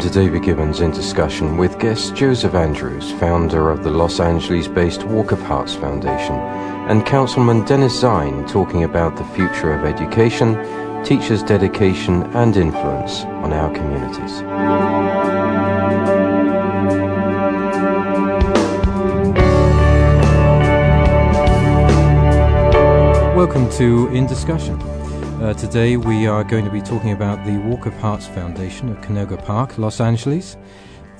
To David Gibbons in discussion with guest Joseph Andrews, founder of the Los Angeles based Walk of Hearts Foundation, and Councilman Dennis Zine talking about the future of education, teachers' dedication, and influence on our communities. Welcome to In Discussion. Uh, today we are going to be talking about the Walk of Hearts Foundation of Canoga Park, Los Angeles.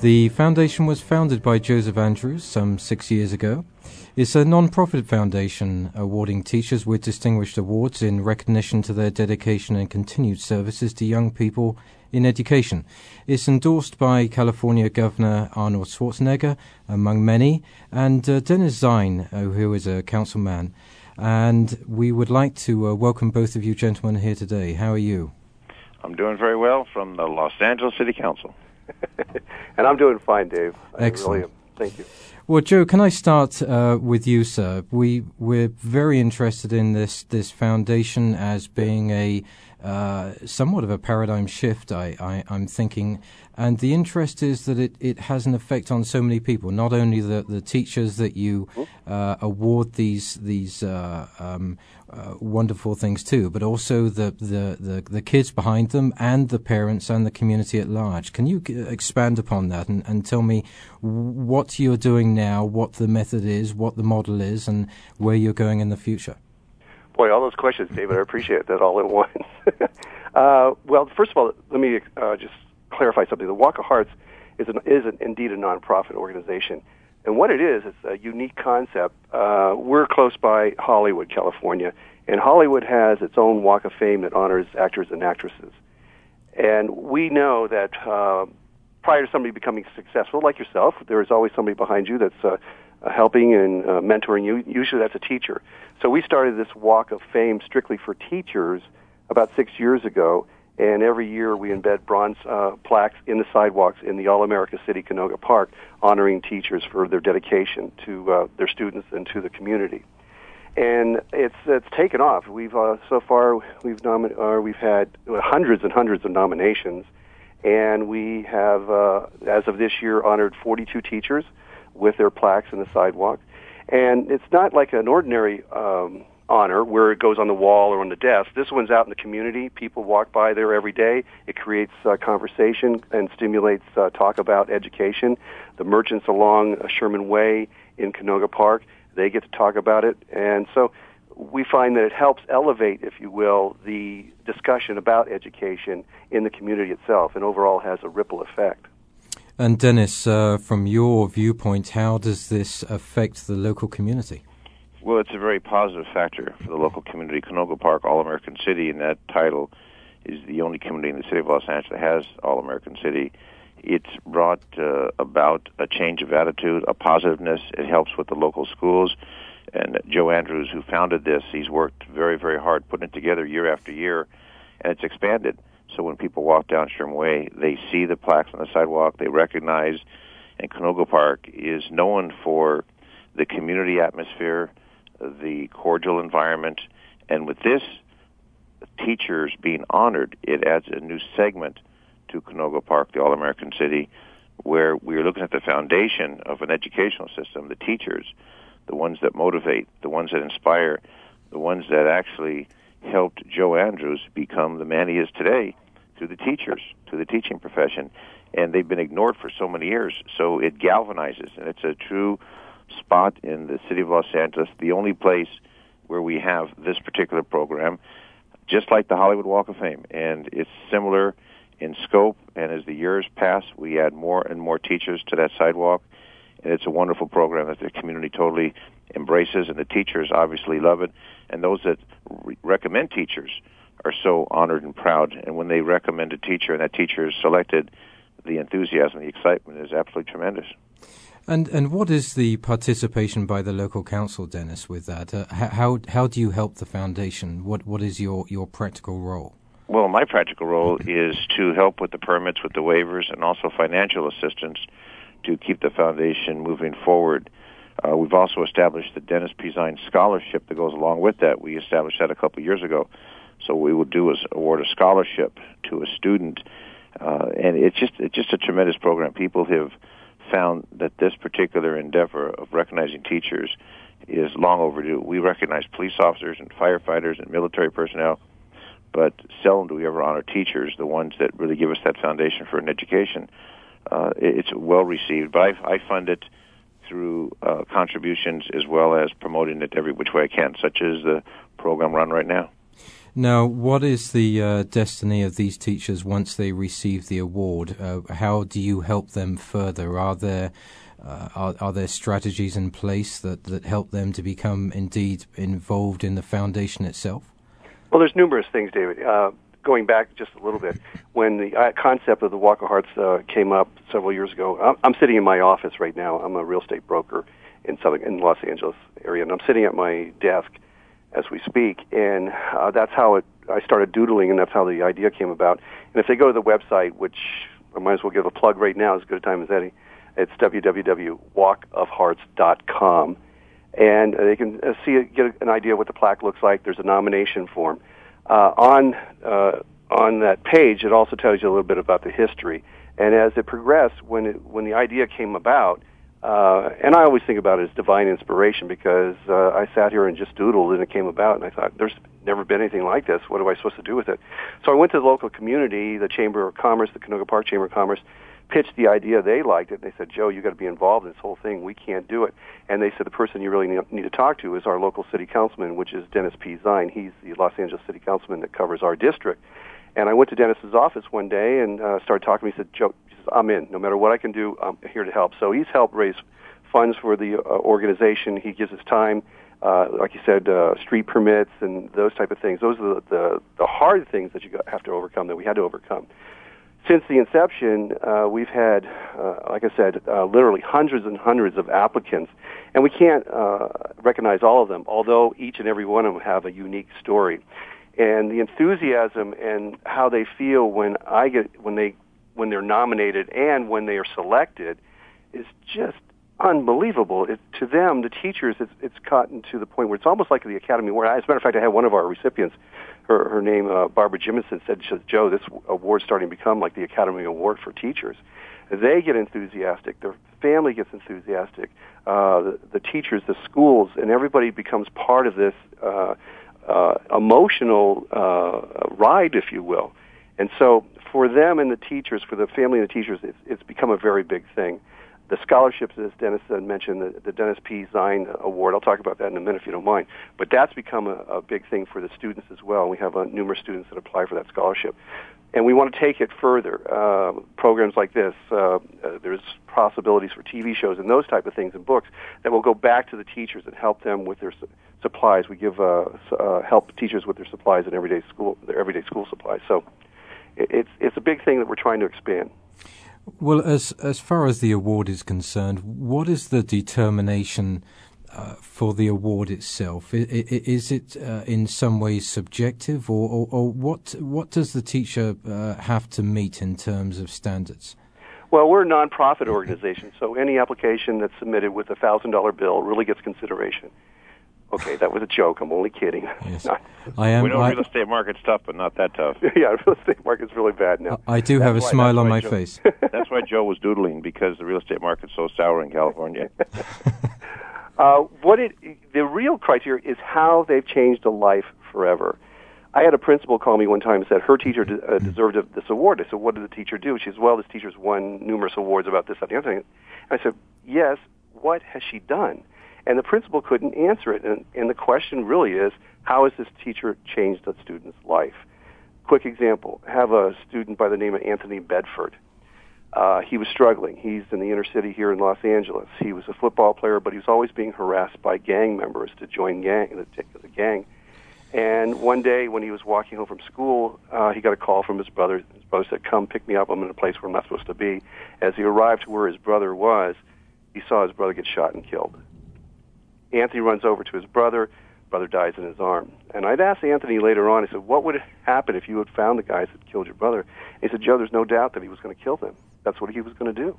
The foundation was founded by Joseph Andrews some six years ago. It's a non-profit foundation awarding teachers with distinguished awards in recognition to their dedication and continued services to young people in education. It's endorsed by California Governor Arnold Schwarzenegger, among many, and uh, Dennis Zine, uh, who is a councilman. And we would like to uh, welcome both of you gentlemen here today. How are you? I'm doing very well from the Los Angeles City Council. and I'm doing fine, Dave. I Excellent. Really Thank you. Well, Joe, can I start uh, with you, sir? We we're very interested in this this foundation as being a uh, somewhat of a paradigm shift. I, I I'm thinking and the interest is that it, it has an effect on so many people. Not only the, the teachers that you uh, award these these uh, um, uh, wonderful things to, but also the, the, the, the, kids behind them and the parents and the community at large. Can you expand upon that and, and tell me what you're doing now, what the method is, what the model is, and where you're going in the future? Boy, all those questions, David. I appreciate that all at once. uh, well, first of all, let me uh, just clarify something. The Walk of Hearts is, an, is an, indeed a nonprofit organization. And what it is, it's a unique concept. Uh, we're close by Hollywood, California, and Hollywood has its own Walk of Fame that honors actors and actresses. And we know that uh, prior to somebody becoming successful, like yourself, there is always somebody behind you that's uh, helping and uh, mentoring you. Usually that's a teacher. So we started this Walk of Fame strictly for teachers about six years ago and every year we embed bronze uh, plaques in the sidewalks in the All America City Canoga Park, honoring teachers for their dedication to uh, their students and to the community. And it's it's taken off. We've uh, so far we've nomin- or we've had hundreds and hundreds of nominations, and we have uh, as of this year honored 42 teachers with their plaques in the sidewalk. And it's not like an ordinary um, honor where it goes on the wall or on the desk. This one's out in the community. People walk by there every day. It creates uh, conversation and stimulates uh, talk about education. The merchants along uh, Sherman Way in Canoga Park, they get to talk about it. And so we find that it helps elevate, if you will, the discussion about education in the community itself and overall has a ripple effect. And Dennis, uh, from your viewpoint, how does this affect the local community? Well, it's a very positive factor for the local community. Canoga Park, All American City, and that title is the only community in the city of Los Angeles that has All American City. It's brought uh, about a change of attitude, a positiveness. It helps with the local schools. And Joe Andrews, who founded this, he's worked very, very hard putting it together year after year, and it's expanded. So when people walk down Sherman Way, they see the plaques on the sidewalk, they recognize, and Canoga Park is known for the community atmosphere, the cordial environment, and with this teachers being honored, it adds a new segment to Canoga Park, the All American City, where we're looking at the foundation of an educational system, the teachers, the ones that motivate, the ones that inspire, the ones that actually helped Joe Andrews become the man he is today through the teachers, to the teaching profession. And they've been ignored for so many years. So it galvanizes, and it's a true spot in the city of Los Angeles, the only place where we have this particular program, just like the Hollywood Walk of Fame. And it's similar in scope, and as the years pass, we add more and more teachers to that sidewalk. And it's a wonderful program that the community totally embraces, and the teachers obviously love it, and those that re- recommend teachers are so honored and proud. And when they recommend a teacher and that teacher is selected, the enthusiasm, the excitement is absolutely tremendous. And and what is the participation by the local council, Dennis, with that? Uh, how how do you help the foundation? What what is your, your practical role? Well, my practical role is to help with the permits, with the waivers, and also financial assistance to keep the foundation moving forward. Uh, we've also established the Dennis P. Zine Scholarship that goes along with that. We established that a couple years ago. So we will do is award a scholarship to a student, uh, and it's just it's just a tremendous program. People have found that this particular endeavor of recognizing teachers is long overdue. We recognize police officers and firefighters and military personnel, but seldom do we ever honor teachers, the ones that really give us that foundation for an education. Uh, it's well received, but I, I fund it through uh, contributions as well as promoting it every which way I can, such as the program run right now. Now, what is the uh, destiny of these teachers once they receive the award? Uh, how do you help them further? Are there uh, are, are there strategies in place that, that help them to become indeed involved in the foundation itself? Well, there's numerous things, David. Going back just a little bit, when the uh, concept of the Walk of Hearts uh, came up several years ago, I'm, sitting in my office right now. I'm a real estate broker in Southern in Los Angeles area, and I'm sitting at my desk as we speak, and uh, that's how it. I started doodling, and that's how the idea came about. And if they go to the website, which I might as well give a plug right now, as good a time as any, it's www.walkofhearts.com, and they can uh, see get an idea of what the plaque looks like. There's a nomination form uh, on uh, on that page. It also tells you a little bit about the history. And as it progressed, when it, when the idea came about, uh, and I always think about it as divine inspiration because uh, I sat here and just doodled and it came about and I thought, there's never been anything like this. What am I supposed to do with it? So I went to the local community, the Chamber of Commerce, the Canoga Park Chamber of Commerce, pitched the idea. They liked it. They said, Joe, you got to be involved in this whole thing. We can't do it. And they said the person you really need to talk to is our local city councilman, which is Dennis P. Zine. He's the Los Angeles city councilman that covers our district. And I went to Dennis's office one day and uh, started talking. He said, Joe, I'm in. No matter what I can do, I'm here to help. So he's helped raise funds for the uh, organization. He gives his time, uh, like you said, uh, street permits and those type of things. Those are the, the, the hard things that you have to overcome that we had to overcome. Since the inception, uh, we've had, uh, like I said, uh, literally hundreds and hundreds of applicants, and we can't uh, recognize all of them, although each and every one of them have a unique story. And the enthusiasm and how they feel when I get when they when they're nominated and when they are selected is just unbelievable. It, to them, the teachers, it's, it's gotten to the point where it's almost like the Academy Award. As a matter of fact, I had one of our recipients, her, her name, uh, Barbara Jimison, said, Joe, this award's starting to become like the Academy Award for teachers. They get enthusiastic. Their family gets enthusiastic. Uh, the, the teachers, the schools, and everybody becomes part of this uh, uh, emotional uh, ride, if you will. And so for them and the teachers, for the family and the teachers, it's, it's become a very big thing. The scholarships, as Dennis mentioned, the, the Dennis P. Zine Award, I'll talk about that in a minute if you don't mind, but that's become a, a big thing for the students as well. We have uh, numerous students that apply for that scholarship. And we want to take it further. Uh, programs like this, uh, uh, there's possibilities for TV shows and those type of things and books that will go back to the teachers and help them with their su- supplies. We give uh, uh, help teachers with their supplies and everyday school, their everyday school supplies. So it's it's a big thing that we're trying to expand. Well, as as far as the award is concerned, what is the determination uh, for the award itself? Is, it uh, in some ways subjective, or, or, or, what what does the teacher uh, have to meet in terms of standards? Well, we're a nonprofit organization, so any application that's submitted with a thousand dollar bill really gets consideration. Okay, that was a joke. I'm only kidding. Yes. I am. We know I, real estate market's tough, but not that tough. yeah, real estate market's really bad now. I do that's have a why, smile on my Joe, face. that's why Joe was doodling because the real estate market's so sour in California. uh, what it the real criteria is how they've changed a life forever. I had a principal call me one time and said her teacher de- uh, deserved this award. I said, "What did the teacher do?" She says, "Well, this teacher's won numerous awards about this, that, and the other thing." And I said, "Yes. What has she done?" And the principal couldn't answer it. And, and the question really is, how has this teacher changed the student's life? Quick example, have a student by the name of Anthony Bedford. uh, he was struggling. He's in the inner city here in Los Angeles. He was a football player, but he was always being harassed by gang members to join gang the, the gang. And one day, when he was walking home from school, uh, he got a call from his brother. His brother said, "Come pick me up. I'm in a place where I'm not supposed to be." As he arrived to where his brother was, he saw his brother get shot and killed. Anthony runs over to his brother. Brother dies in his arm. And I'd asked Anthony later on. He said, "What would happen if you had found the guys that killed your brother?" And he said, "Joe, there's no doubt that he was going to kill them." That's what he was going to do.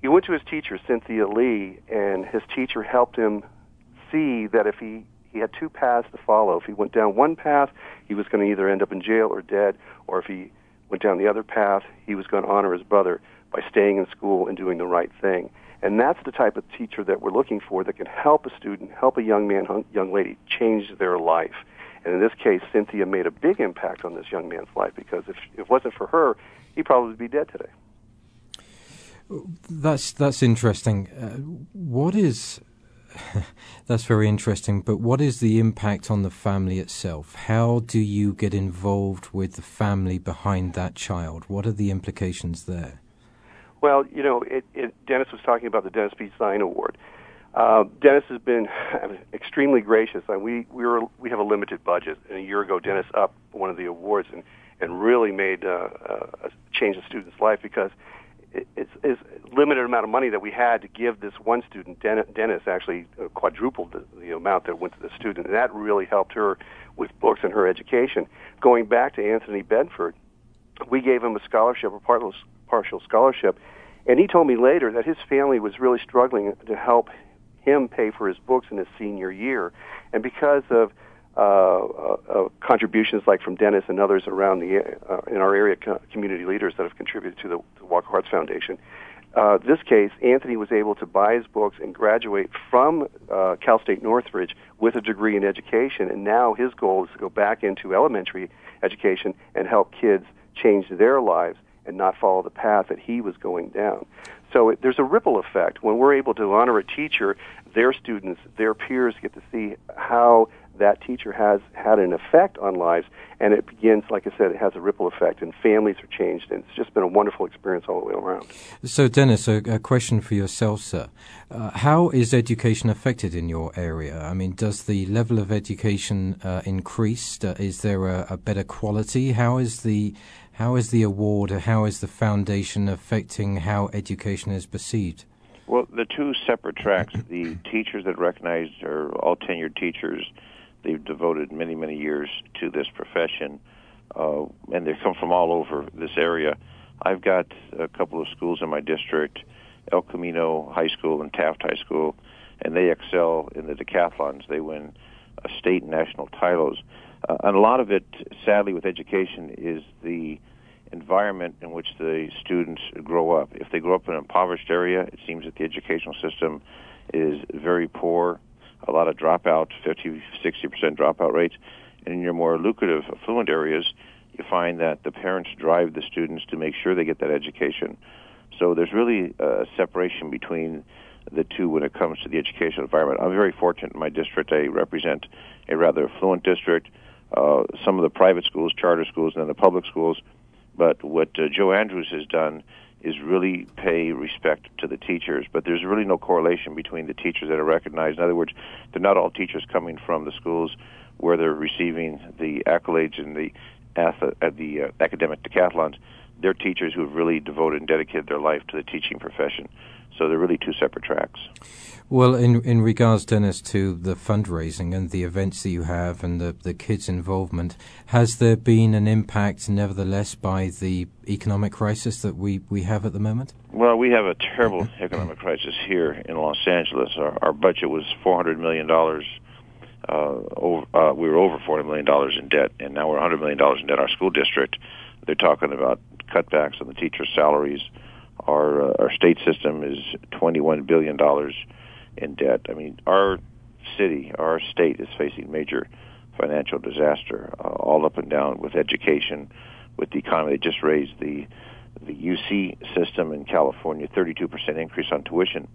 He went to his teacher, Cynthia Lee, and his teacher helped him see that if he he had two paths to follow. If he went down one path, he was going to either end up in jail or dead, or if he went down the other path, he was going to honor his brother by staying in school and doing the right thing. And that's the type of teacher that we're looking for that can help a student, help a young man, young lady change their life. And in this case, Cynthia made a big impact on this young man's life because if, if it wasn't for her, he'd probably be dead today. That's that's interesting. Uh, what is that's very interesting. But what is the impact on the family itself? How do you get involved with the family behind that child? What are the implications there? Well, you know, it, it, Dennis was talking about the Dennis P. Zine Award. Uh, Dennis has been extremely gracious. And we we were we have a limited budget, and a year ago, Dennis upped one of the awards and and really made uh, uh, change the student's life because it's, it's limited amount of money that we had to give this one student. Dennis actually uh, quadrupled the, the amount that went to the student, and that really helped her with books and her education. Going back to Anthony Bedford, we gave him a scholarship, a partial, scholarship, and he told me later that his family was really struggling to help him pay for his books in his senior year, and because of uh, uh, contributions like from Dennis and others around the uh, in our area co- community leaders that have contributed to the, the Walk of Hearts Foundation. Uh, this case, Anthony was able to buy his books and graduate from uh, Cal State Northridge with a degree in education, and now his goal is to go back into elementary education and help kids change their lives and not follow the path that he was going down. So it, there's a ripple effect. When we're able to honor a teacher, their students, their peers get to see how that teacher has had an effect on lives, and it begins, like I said, it has a ripple effect, and families are changed, and it's just been a wonderful experience all the way around. So, Dennis, a, a question for yourself, sir. Uh, how is education affected in your area? I mean, does the level of education uh, increase? Uh, is there a, a, better quality? How is the how is the award? How is the foundation affecting how education is perceived? Well, the two separate tracks. The teachers that recognized are all tenured teachers They've devoted many, many years to this profession, uh, and they come from all over this area. I've got a couple of schools in my district, El Camino High School and Taft High School, and they excel in the decathlons. They win state and national titles. Uh, and a lot of it, sadly, with education is the environment in which the students grow up. If they grow up in an impoverished area, it seems that the educational system is very poor a lot of dropout, 50, 60% dropout rates. And in your more lucrative, affluent areas, you find that the parents drive the students to make sure they get that education. So there's really a separation between the two when it comes to the educational environment. I'm very fortunate in my district. I represent a rather affluent district. Uh, some of the private schools, charter schools, and then the public schools. But what uh, Joe Andrews has done is really pay respect to the teachers. But there's really no correlation between the teachers that are recognized. In other words, they're not all teachers coming from the schools where they're receiving the accolades and the uh, the uh, academic decathlons. They're teachers who have really devoted and dedicated their life to the teaching profession. So they're really two separate tracks. Well, in in regards, Dennis, to the fundraising and the events that you have and the, the kids' involvement, has there been an impact, nevertheless, by the economic crisis that we, we have at the moment? Well, we have a terrible economic crisis here in Los Angeles. Our, our budget was $400 million. Uh, over, uh, we were over $400 million in debt, and now we're $100 million in debt. Our school district, they're talking about cutbacks on the teachers' salaries. Our, uh, our state system is $21 billion in debt. I mean, our city, our state is facing major financial disaster, uh, all up and down with education, with the economy. They just raised the the UC system in California, 32% increase on tuition.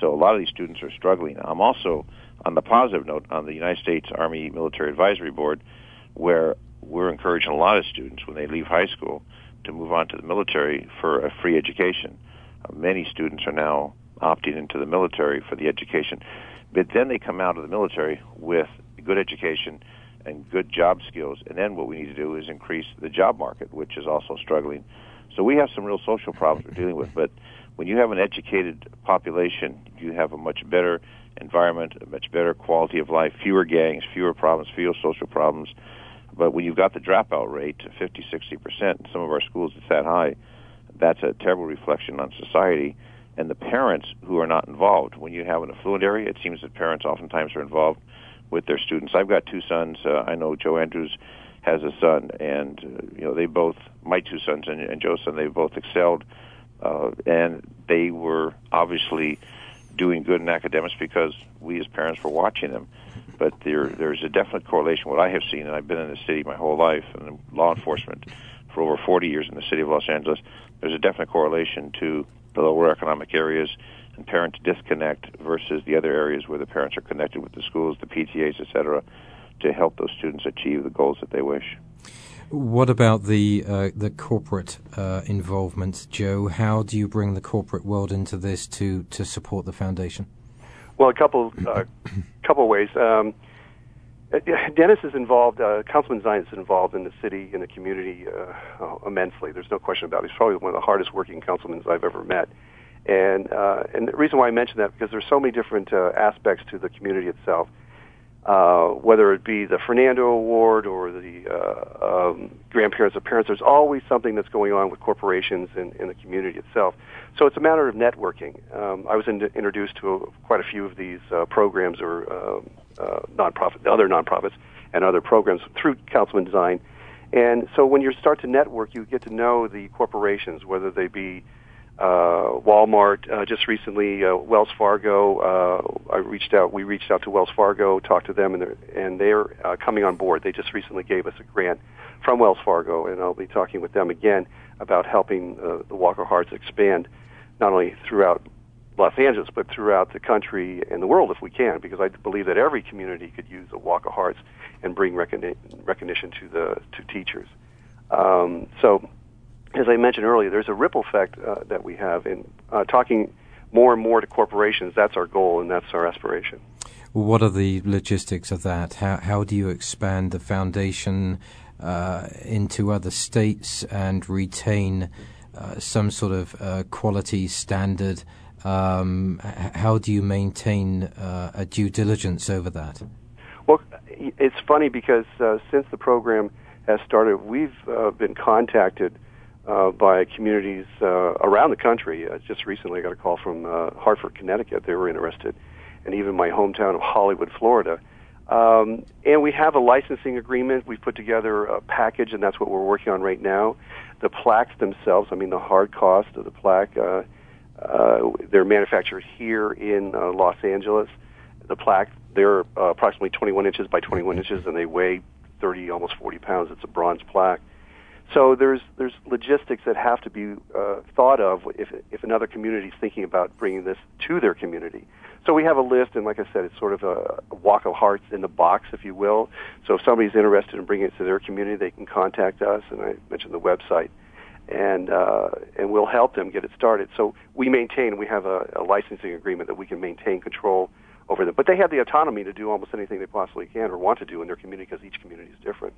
So a lot of these students are struggling. I'm also on the positive note on the United States Army Military Advisory Board, where we're encouraging a lot of students when they leave high school to move on to the military for a free education. Uh, many students are now opting into the military for the education, but then they come out of the military with good education and good job skills. And then what we need to do is increase the job market, which is also struggling. So we have some real social problems we're dealing with. But when you have an educated population, you have a much better environment, a much better quality of life, fewer gangs, fewer problems, fewer social problems. But when you've got the dropout rate to 50, 60 percent, some of our schools it's that high, that's a terrible reflection on society and the parents who are not involved. When you have an affluent area, it seems that parents oftentimes are involved with their students. I've got two sons. Uh, I know Joe Andrews has a son, and uh, you know they both, my two sons and, and Joe's son, they both excelled, uh, and they were obviously doing good in academics because we as parents were watching them. But there, there's a definite correlation. What I have seen, and I've been in the city my whole life, and law enforcement for over 40 years in the city of Los Angeles. There's a definite correlation to the lower economic areas and parent disconnect versus the other areas where the parents are connected with the schools, the PTAs, et cetera, to help those students achieve the goals that they wish. What about the uh, the corporate uh, involvement, Joe? How do you bring the corporate world into this to, to support the foundation? Well, a couple uh, couple ways. Um, uh, Dennis is involved. Uh, Councilman Zine is involved in the city and the community uh, immensely. There's no question about it. He's probably one of the hardest working councilmen I've ever met. And uh, and the reason why I mention that because there's so many different uh, aspects to the community itself. Uh, whether it be the Fernando Award or the uh, um, grandparents of parents, there's always something that's going on with corporations and, and the community itself. So it's a matter of networking. Um, I was in, introduced to a, quite a few of these uh, programs or uh, uh, nonprofit, other nonprofits, and other programs through Councilman Zine. And so when you start to network, you get to know the corporations, whether they be uh, Walmart. Uh, just recently, uh, Wells Fargo. Uh, I reached out. We reached out to Wells Fargo, talked to them, and they're and they're uh, coming on board. They just recently gave us a grant from Wells Fargo, and I'll be talking with them again about helping uh, the Walk of Hearts expand not only throughout Los Angeles, but throughout the country and the world if we can, because I believe that every community could use a Walk of Hearts and bring recogni- recognition to the to teachers. Um, so as I mentioned earlier, there's a ripple effect uh, that we have in uh, talking more and more to corporations. That's our goal and that's our aspiration. What are the logistics of that? How, how do you expand the foundation uh, into other states and retain uh, some sort of uh, quality standard? Um, how do you maintain uh, a due diligence over that? Well, it's funny because since the program has started, we've been contacted uh, by communities uh, around the country. Uh, just recently, I got a call from uh, Hartford, Connecticut. They were interested, and even my hometown of Hollywood, Florida. Um, and we have a licensing agreement. We've put together a package, and that's what we're working on right now. The plaques themselves, I mean, the hard cost of the plaque, uh, uh, they're manufactured here in uh, Los Angeles. The plaque, they're uh, approximately 21 inches by 21 inches, and they weigh 30, almost 40 pounds. It's a bronze plaque. So there's there's logistics that have to be uh, thought of if if another community is thinking about bringing this to their community. So we have a list, and like I said, it's sort of a, walk of hearts in the box, if you will. So if somebody's interested in bringing it to their community, they can contact us, and I mentioned the website, and uh, and we'll help them get it started. So we maintain, we have a, a licensing agreement that we can maintain control over them. But they have the autonomy to do almost anything they possibly can or want to do in their community because each community is different.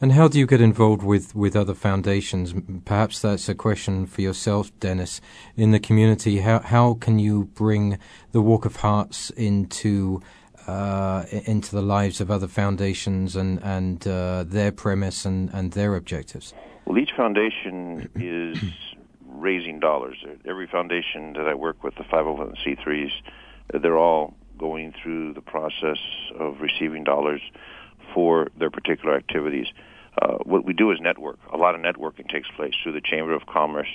And how do you get involved with, with other foundations? Perhaps that's a question for yourself, Dennis. In the community, how, how can you bring the Walk of Hearts into uh, into the lives of other foundations and, and uh, their premise and, and their objectives? Well, each foundation is raising dollars. Every foundation that I work with, the 501c3s, they're all going through the process of receiving dollars for their particular activities. Uh, what we do is network. A lot of networking takes place through the Chamber of Commerce,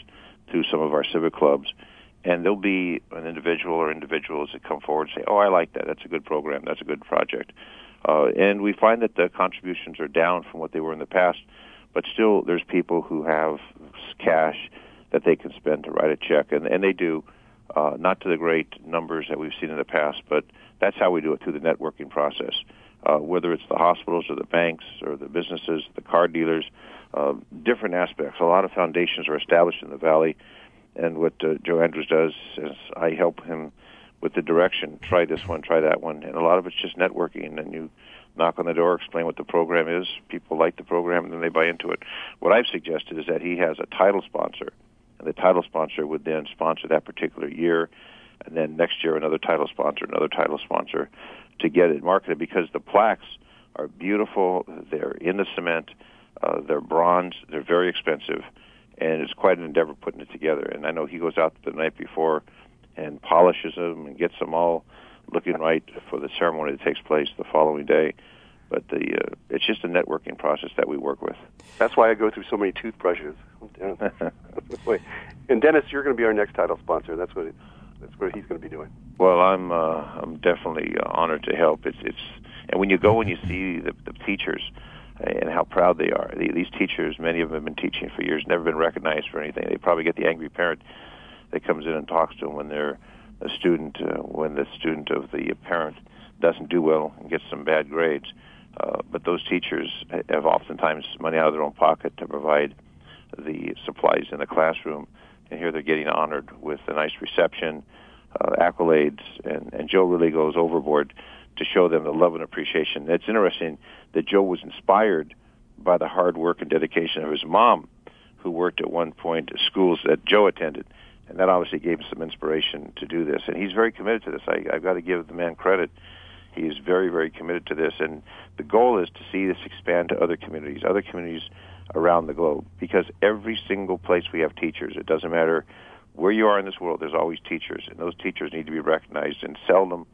through some of our civic clubs, and there'll be an individual or individuals that come forward and say, "Oh, I like that. That's a good program. That's a good project." Uh, and we find that the contributions are down from what they were in the past, but still, there's people who have cash that they can spend to write a check, and, and they do uh, not to the great numbers that we've seen in the past, but that's how we do it through the networking process. Uh, whether it's the hospitals or the banks or the businesses, the car dealers, uh, different aspects. A lot of foundations are established in the valley, and what uh, Joe Andrews does is I help him with the direction. Try this one, try that one, and a lot of it's just networking. And you knock on the door, explain what the program is. People like the program, and then they buy into it. What I've suggested is that he has a title sponsor, and the title sponsor would then sponsor that particular year, and then next year another title sponsor, another title sponsor, to get it marketed because the plaques are beautiful. They're in the cement. Uh, they're bronze. They're very expensive, and it's quite an endeavor putting it together. And I know he goes out the night before and polishes them and gets them all looking right for the ceremony that takes place the following day. But the uh, it's just a networking process that we work with. That's why I go through so many toothbrushes. and Dennis, you're going to be our next title sponsor. That's what it, that's what he's going to be doing. Well, I'm uh, I'm definitely uh, honored to help. It's it's and when you go and you see the, the teachers and how proud they are. These teachers, many of them have been teaching for years, never been recognized for anything. They probably get the angry parent that comes in and talks to them when they're a student, uh, when the student of the parent doesn't do well and gets some bad grades. Uh, but those teachers have oftentimes money out of their own pocket to provide the supplies in the classroom, and here they're getting honored with a nice reception, uh, accolades, and, and Joe really goes overboard to show them the love and appreciation. It's interesting that Joe was inspired by the hard work and dedication of his mom, who worked at one point at schools that Joe attended and that obviously gave him some inspiration to do this. And he's very committed to this. I, I've got to give the man credit. He is very, very committed to this, and the goal is to see this expand to other communities, other communities around the globe. Because every single place we have teachers, it doesn't matter where you are in this world, there's always teachers, and those teachers need to be recognized. And seldom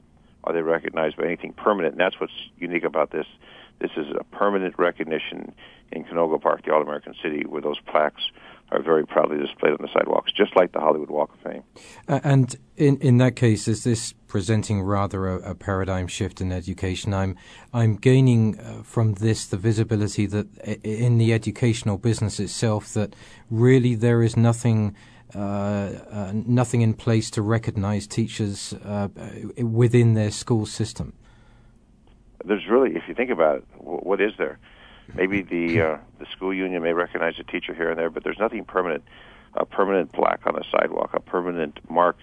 are they recognized by anything permanent. And that's what's unique about this. This is a permanent recognition in Canoga Park, the All American City, where those plaques are very proudly displayed on the sidewalks, just like the Hollywood Walk of Fame. Uh, and in in that case, is this presenting rather a, a paradigm shift in education? I'm I'm gaining uh, from this the visibility that in the educational business itself that really there is nothing. Uh, uh, nothing in place to recognize teachers uh, within their school system. There's really, if you think about it, what is there? Maybe the uh, the school union may recognize a teacher here and there, but there's nothing permanent, a permanent plaque on the sidewalk, a permanent mark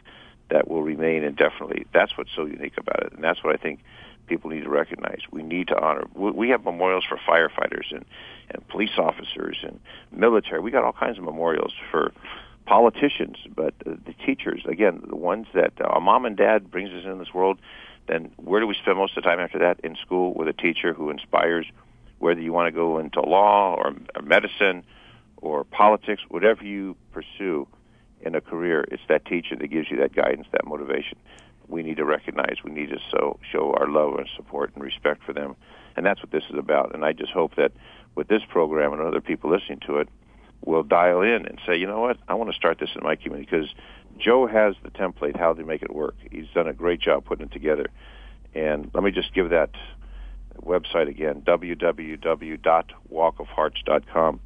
that will remain indefinitely. That's what's so unique about it, and that's what I think people need to recognize. We need to honor. We have memorials for firefighters and and police officers and military. We got all kinds of memorials for politicians, but uh, the teachers, again, the ones that uh, mom and dad brings us in this world. Then where do we spend most of the time after that? In school with a teacher who inspires whether you want to go into law or, or medicine or politics, whatever you pursue in a career, it's that teacher that gives you that guidance, that motivation. We need to recognize, we need to so, show our love and support and respect for them. And that's what this is about. And I just hope that with this program and other people listening to it, will dial in and say, you know what, I want to start this in my community because Joe has the template how to make it work. He's done a great job putting it together. And let me just give that website again, www.walkofhearts.com.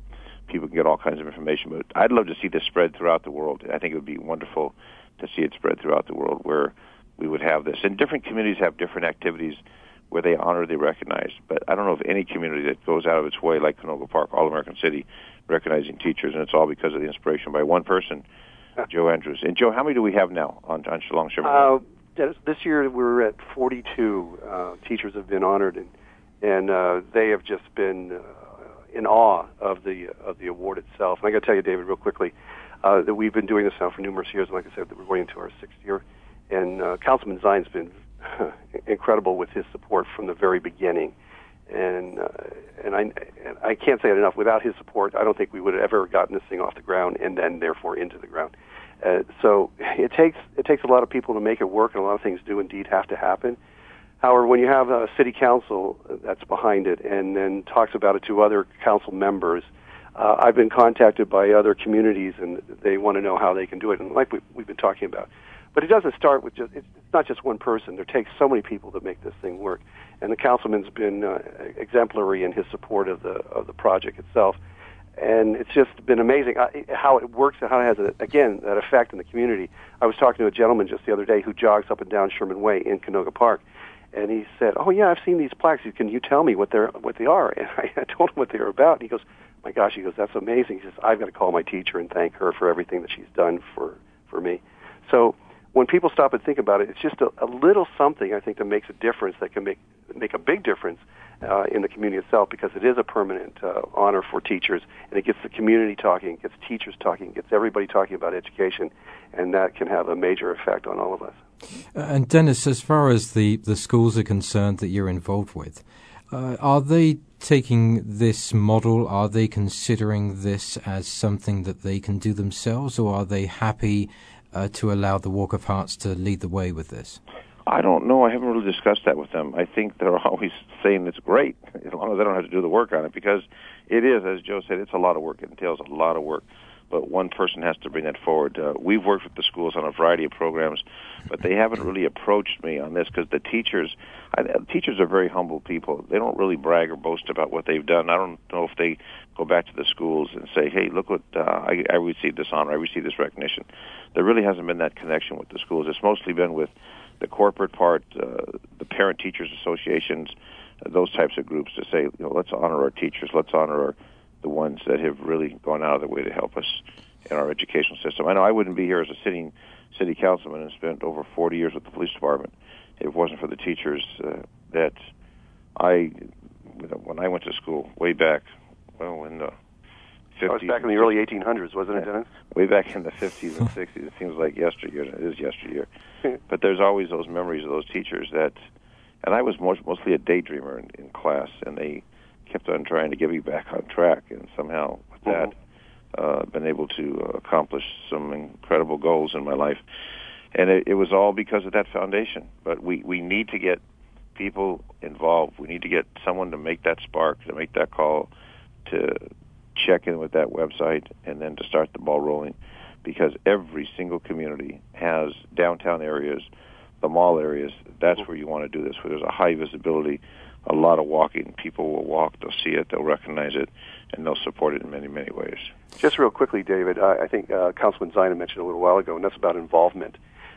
People can get all kinds of information. But I'd love to see this spread throughout the world. I think it would be wonderful to see it spread throughout the world where we would have this. And different communities have different activities where they honor, they recognize. But I don't know of any community that goes out of its way, like Canoga Park, All American City, recognizing teachers, and it's all because of the inspiration by one person, Joe Andrews. And Joe, how many do we have now on, on Shalom Sherman? Uh, this year we're at 42 uh, teachers have been honored, and and uh, they have just been uh, in awe of the of the award itself. And I got to tell you, David, real quickly, uh, that we've been doing this now for numerous years. And like I said, that we're going into our sixth year, and uh, Councilman Zine's been incredible with his support from the very beginning. And uh, and I and I can't say it enough. Without his support, I don't think we would have ever gotten this thing off the ground and then therefore into the ground. Uh, so it takes it takes a lot of people to make it work, and a lot of things do indeed have to happen. However, when you have a city council that's behind it and then talks about it to other council members, uh, I've been contacted by other communities and they want to know how they can do it, and like we, we've been talking about. But it doesn't start with just, it's not just one person. There takes so many people to make this thing work. And the councilman's been uh, exemplary in his support of the, of the project itself. And it's just been amazing uh, how it works and how it has, a, again, that effect in the community. I was talking to a gentleman just the other day who jogs up and down Sherman Way in Canoga Park and he said, "Oh yeah, I've seen these plaques. Can you tell me what they're what they are?" And I, I told him what they were about. And he goes, "My gosh," he goes, "That's amazing." He says, "I've got to call my teacher and thank her for everything that she's done for for me." So when people stop and think about it, it's just a, a little something I think that makes a difference that can make make a big difference uh, in the community itself because it is a permanent uh, honor for teachers and it gets the community talking, gets teachers talking, gets everybody talking about education, and that can have a major effect on all of us. Uh, and Dennis, as far as the, the schools are concerned that you're involved with, uh, are they taking this model? Are they considering this as something that they can do themselves, or are they happy uh, to allow the Walk of Hearts to lead the way with this? I don't know. I haven't really discussed that with them. I think they're always saying it's great as long as they don't have to do the work on it because it is, as Joe said, it's a lot of work. It entails a lot of work. But one person has to bring that forward. Uh, we've worked with the schools on a variety of programs, but they haven't really approached me on this because the teachers, I, teachers are very humble people. They don't really brag or boast about what they've done. I don't know if they go back to the schools and say, "Hey, look what uh, I, I received this honor, I received this recognition." There really hasn't been that connection with the schools. It's mostly been with the corporate part, uh, the parent teachers associations, uh, those types of groups to say, you know, let's honor our teachers, let's honor our, the ones that have really gone out of their way to help us in our educational system. I know I wouldn't be here as a sitting city councilman and spent over 40 years with the police department if it wasn't for the teachers uh, that I, when I went to school way back, well, in the 50s. That was back in the early 1800s, wasn't it, Dennis? Way back in the 50s and 60s. It seems like yesteryear. It is yesteryear. but there's always those memories of those teachers that, and I was most, mostly a daydreamer in, in class, and they kept on trying to get me back on track, and somehow with that, mm-hmm. uh, been able to accomplish some incredible goals in my life. And it, it was all because of that foundation. But we we need to get people involved. We need to get someone to make that spark, to make that call, to check in with that website, and then to start the ball rolling because every single community has downtown areas, the mall areas. That's where you want to do this, where there's a high visibility, a lot of walking. People will walk, they'll see it, they'll recognize it, and they'll support it in many, many ways. Just real quickly, David, I, I think uh, Councilman Zine mentioned a little while ago, and that's about involvement.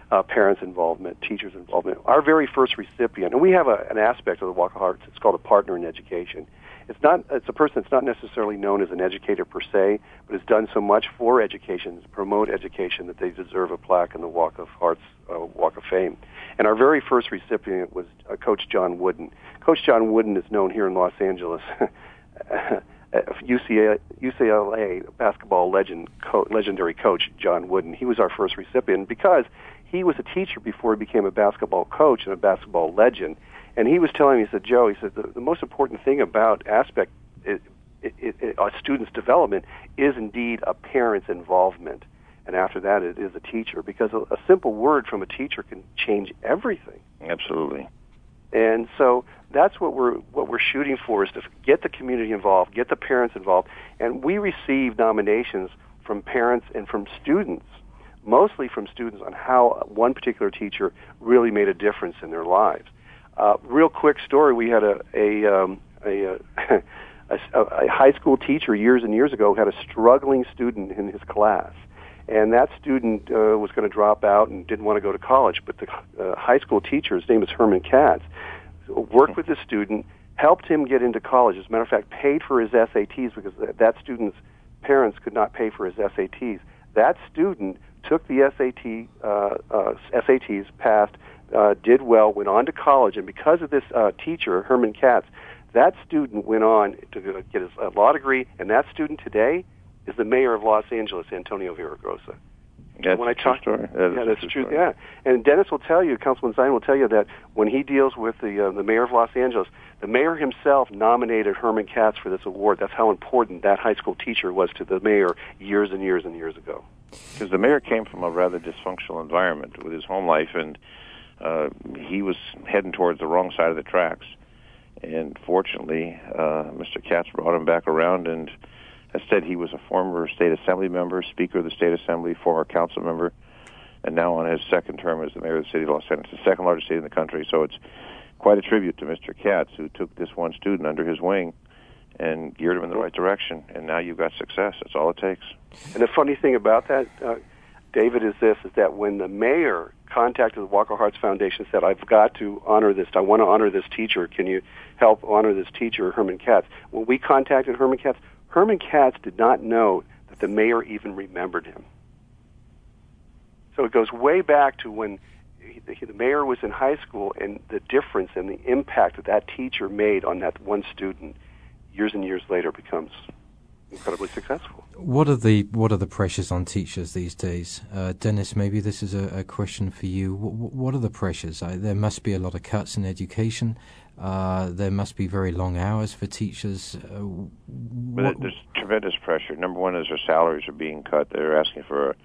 Uh, parents' involvement, teachers' involvement. Our very first recipient, and we have a, an aspect of the Walk of Hearts, it's called a partner in education it's not it's a person that's not necessarily known as an educator per se, but has done so much for education, promote education that they deserve a plaque in the Walk of Hearts uh, Walk of Fame. And our very first recipient was uh, Coach John Wooden. Coach John Wooden is known here in Los Angeles. UCLA, UCLA basketball legend, co- legendary coach John Wooden. He was our first recipient because he was a teacher before he became a basketball coach and a basketball legend. And he was telling me, he said, Joe, he said, the, the most important thing about aspect it, it, it, a student's development is indeed a parent's involvement. And after that, it is a teacher because a, a simple word from a teacher can change everything. Absolutely. And so that's what we're what we're shooting for is to get the community involved, get the parents involved, and we receive nominations from parents and from students, mostly from students on how one particular teacher really made a difference in their lives. Uh, real quick story: We had a a um, a, uh, a, a high school teacher years and years ago had a struggling student in his class, and that student uh, was going to drop out and didn't want to go to college. But the uh, high school teacher, his name is Herman Katz, worked with the student, helped him get into college. As a matter of fact, paid for his SATs because that student's parents could not pay for his SATs. That student took the SAT uh, uh, SATs, passed, uh, did well, went on to college, and because of this uh, teacher, Herman Katz, that student went on to get his uh, law degree, and that student today is the mayor of Los Angeles, Antonio Villaraigosa. That's when I talk, story. That yeah, that's true. Story. Yeah, and Dennis will tell you, Councilman Zine will tell you that when he deals with the uh, the mayor of Los Angeles, the mayor himself nominated Herman Katz for this award. That's how important that high school teacher was to the mayor years and years and years ago. Because the mayor came from a rather dysfunctional environment with his home life and uh, he was heading towards the wrong side of the tracks. And fortunately, uh, Mr. Katz brought him back around, and instead he was a former state assembly member, speaker of the state assembly, former council member, and now on his second term as the mayor of the city of Los Angeles, the second largest city in the country. So it's quite a tribute to Mr. Katz, who took this one student under his wing and geared him in the right direction. And now you've got success. That's all it takes. And the funny thing about that, uh, David, is this: is that when the mayor contacted the Walk of Hearts Foundation said, I've got to honor this. I want to honor this teacher. Can you help honor this teacher, Herman Katz? When we contacted Herman Katz, Herman Katz did not know that the mayor even remembered him. So it goes way back to when the, the mayor was in high school and the difference and the impact that that teacher made on that one student years and years later becomes incredibly successful. What are the what are the pressures on teachers these days, uh, Dennis? Maybe this is a, a question for you. What, what are the pressures? Uh, there must be a lot of cuts in education. Uh, there must be very long hours for teachers. Uh, what, there's tremendous pressure. Number one is their salaries are being cut. They're asking for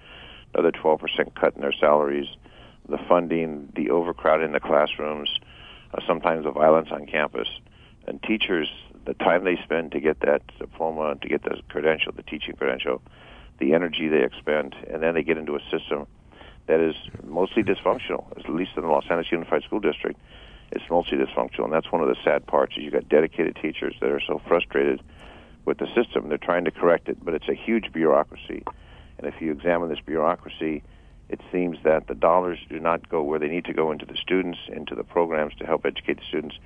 another 12% cut in their salaries. The funding, the overcrowding in the classrooms, uh, sometimes the violence on campus, and teachers the time they spend to get that diploma, to get the credential, the teaching credential, the energy they expend, and then they get into a system that is mostly dysfunctional, at least in the Los Angeles Unified School District. It's mostly dysfunctional, and that's one of the sad parts. Is you got dedicated teachers that are so frustrated with the system, they're trying to correct it, but it's a huge bureaucracy. And if you examine this bureaucracy, it seems that the dollars do not go where they need to go into the students, into the programs to help educate the students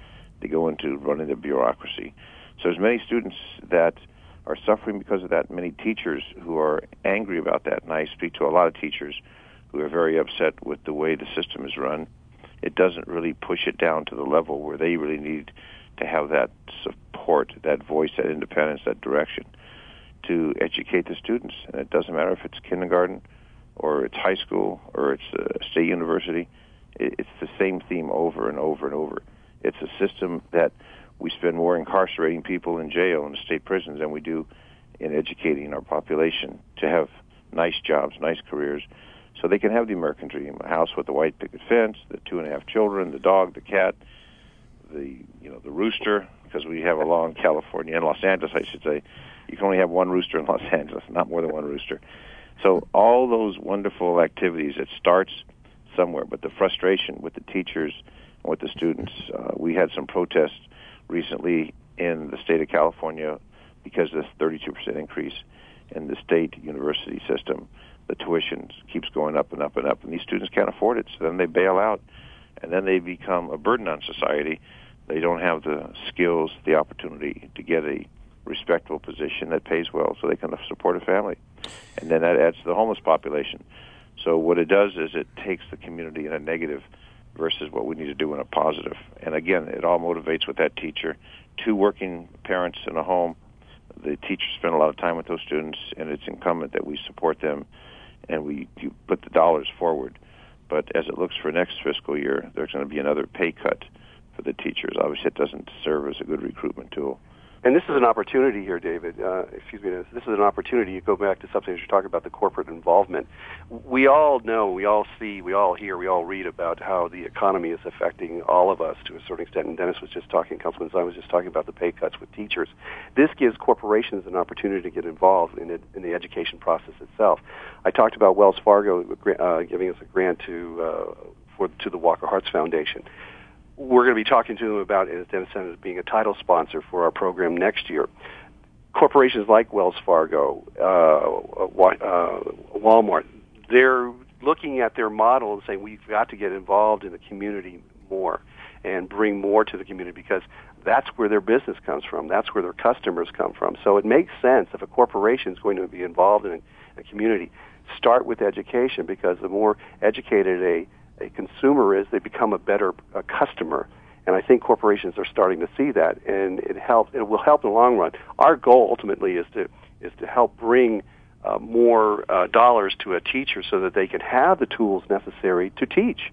to go into running the bureaucracy. So there's many students that are suffering because of that, many teachers who are angry about that, and I speak to a lot of teachers who are very upset with the way the system is run. It doesn't really push it down to the level where they really need to have that support, that voice, that independence, that direction to educate the students. And it doesn't matter if it's kindergarten or it's high school or it's a state university. It's the same theme over and over and over. It's a system that we spend more incarcerating people in jail in state prisons than we do in educating our population to have nice jobs, nice careers, so they can have the American dream: a house with a white picket fence, the two and a half children, the dog, the cat, the you know the rooster. Because we have a in California, in Los Angeles, I should say, you can only have one rooster in Los Angeles, not more than one rooster. So all those wonderful activities, it starts somewhere, but the frustration with the teachers with the students. Uh, we had some protests recently in the state of California because of this 32% increase in the state university system. The tuition keeps going up and up and up, and these students can't afford it. So then they bail out, and then they become a burden on society. They don't have the skills, the opportunity to get a respectable position that pays well so they can support a family. And then that adds to the homeless population. So what it does is it takes the community in a negative versus what we need to do in a positive. And again, it all motivates with that teacher. Two working parents in a home, the teachers spend a lot of time with those students, and it's incumbent that we support them and we put the dollars forward. But as it looks for next fiscal year, there's going to be another pay cut for the teachers. Obviously, it doesn't serve as a good recruitment tool. And this is an opportunity here, David. Uh, excuse me. This is an opportunity. You go back to something that you're talking about the corporate involvement. We all know, we all see, we all hear, we all read about how the economy is affecting all of us to a certain extent. And Dennis was just talking, Councilman Zine was just talking about the pay cuts with teachers. This gives corporations an opportunity to get involved in, it, in the education process itself. I talked about Wells Fargo uh, giving us a grant to uh, for to the Walk of Hearts Foundation we're going to be talking to them about, as Dennis said, as being a title sponsor for our program next year. Corporations like Wells Fargo, uh, uh, Walmart, they're looking at their model and saying we've got to get involved in the community more and bring more to the community because that's where their business comes from. That's where their customers come from. So it makes sense if a corporation is going to be involved in a, a community, start with education because the more educated a a consumer is, they become a better a customer. And I think corporations are starting to see that, and it helps. It will help in the long run. Our goal ultimately is to is to help bring uh, more uh, dollars to a teacher so that they can have the tools necessary to teach.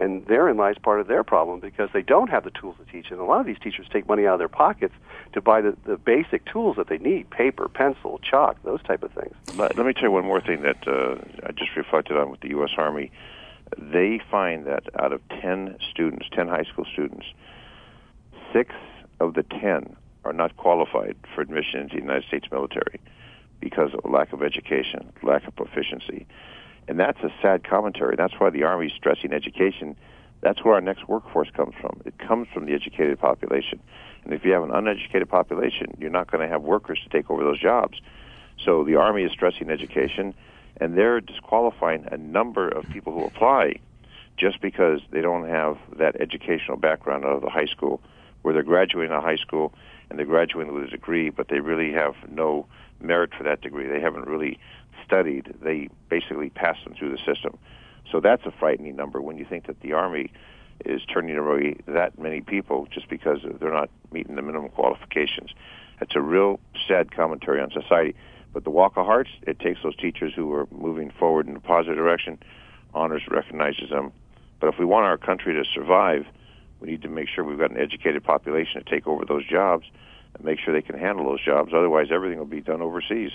And therein lies part of their problem because they don't have the tools to teach. And a lot of these teachers take money out of their pockets to buy the, the basic tools that they need paper, pencil, chalk, those type of things. Let, let me tell you one more thing that uh, I just reflected on with the U.S. Army they find that out of 10 students, 10 high school students, six of the 10 are not qualified for admission into the United States military because of lack of education, lack of proficiency. And that's a sad commentary. That's why the Army is stressing education. That's where our next workforce comes from. It comes from the educated population. And if you have an uneducated population, you're not going to have workers to take over those jobs. So the Army is stressing education and they're disqualifying a number of people who apply just because they don't have that educational background out of the high school, where they're graduating of high school and they're graduating with a degree, but they really have no merit for that degree. They haven't really studied. They basically pass them through the system. So that's a frightening number when you think that the Army is turning away that many people just because they're not meeting the minimum qualifications. It's a real sad commentary on society. But the Walk of Hearts, it takes those teachers who are moving forward in a positive direction. Honors recognizes them. But if we want our country to survive, we need to make sure we've got an educated population to take over those jobs and make sure they can handle those jobs. Otherwise, everything will be done overseas.